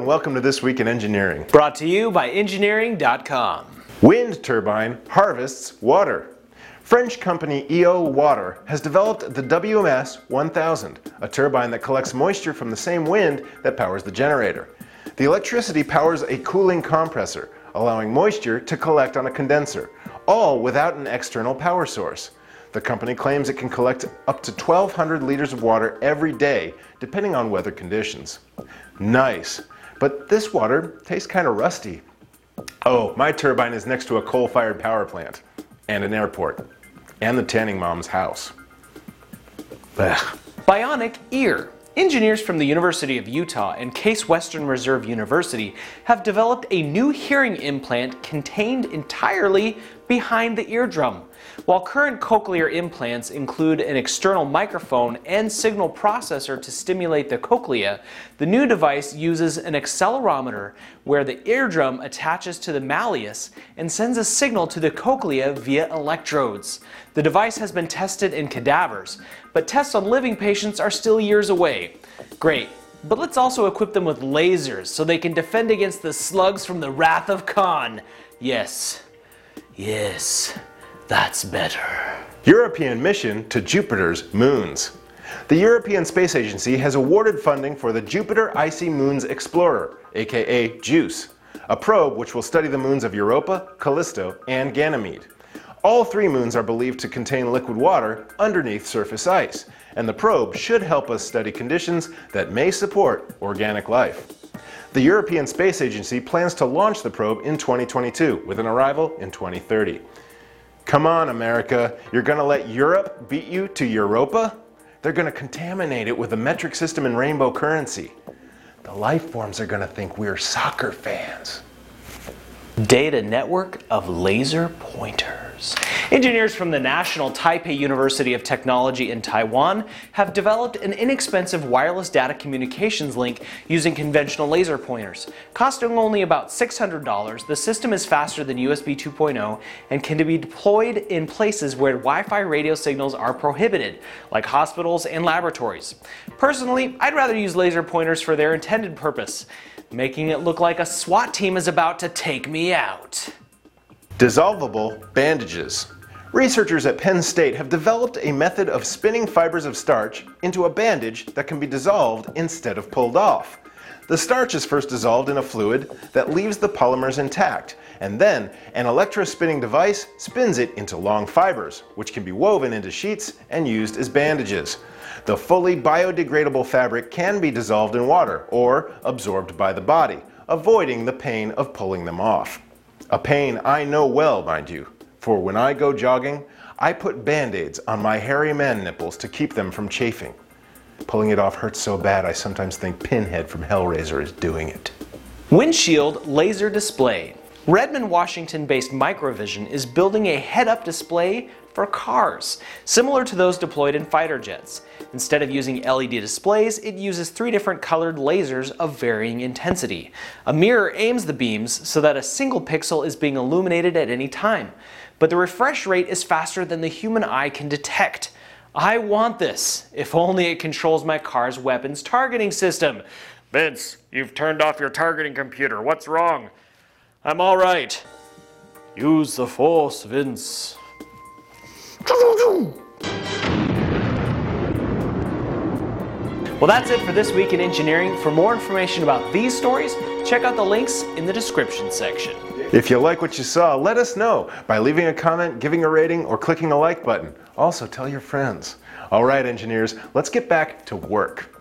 welcome to This Week in Engineering. Brought to you by Engineering.com. Wind turbine harvests water. French company EO Water has developed the WMS 1000, a turbine that collects moisture from the same wind that powers the generator. The electricity powers a cooling compressor, allowing moisture to collect on a condenser, all without an external power source. The company claims it can collect up to 1,200 liters of water every day, depending on weather conditions. Nice, but this water tastes kind of rusty. Oh, my turbine is next to a coal fired power plant and an airport and the tanning mom's house. Blech. Bionic ear. Engineers from the University of Utah and Case Western Reserve University have developed a new hearing implant contained entirely behind the eardrum. While current cochlear implants include an external microphone and signal processor to stimulate the cochlea, the new device uses an accelerometer where the eardrum attaches to the malleus and sends a signal to the cochlea via electrodes. The device has been tested in cadavers, but tests on living patients are still years away. Great, but let's also equip them with lasers so they can defend against the slugs from the Wrath of Khan. Yes, yes, that's better. European mission to Jupiter's moons. The European Space Agency has awarded funding for the Jupiter Icy Moons Explorer, aka JUICE, a probe which will study the moons of Europa, Callisto, and Ganymede. All three moons are believed to contain liquid water underneath surface ice, and the probe should help us study conditions that may support organic life. The European Space Agency plans to launch the probe in 2022 with an arrival in 2030. Come on, America, you're gonna let Europe beat you to Europa? They're gonna contaminate it with a metric system and rainbow currency. The life forms are gonna think we're soccer fans. Data network of laser pointers. Engineers from the National Taipei University of Technology in Taiwan have developed an inexpensive wireless data communications link using conventional laser pointers. Costing only about $600, the system is faster than USB 2.0 and can be deployed in places where Wi-Fi radio signals are prohibited, like hospitals and laboratories. Personally, I'd rather use laser pointers for their intended purpose making it look like a SWAT team is about to take me out. Dissolvable bandages. Researchers at Penn State have developed a method of spinning fibers of starch into a bandage that can be dissolved instead of pulled off. The starch is first dissolved in a fluid that leaves the polymers intact, and then an electrospinning device spins it into long fibers, which can be woven into sheets and used as bandages. The fully biodegradable fabric can be dissolved in water or absorbed by the body, avoiding the pain of pulling them off. A pain I know well, mind you, for when I go jogging, I put band-aids on my hairy man nipples to keep them from chafing. Pulling it off hurts so bad I sometimes think Pinhead from Hellraiser is doing it. Windshield laser display. Redmond, Washington based Microvision is building a head up display for cars, similar to those deployed in fighter jets. Instead of using LED displays, it uses three different colored lasers of varying intensity. A mirror aims the beams so that a single pixel is being illuminated at any time, but the refresh rate is faster than the human eye can detect. I want this, if only it controls my car's weapons targeting system. Vince, you've turned off your targeting computer. What's wrong? I'm all right. Use the force, Vince. Well, that's it for this week in engineering. For more information about these stories, check out the links in the description section. If you like what you saw, let us know by leaving a comment, giving a rating, or clicking the like button. Also, tell your friends. All right, engineers, let's get back to work.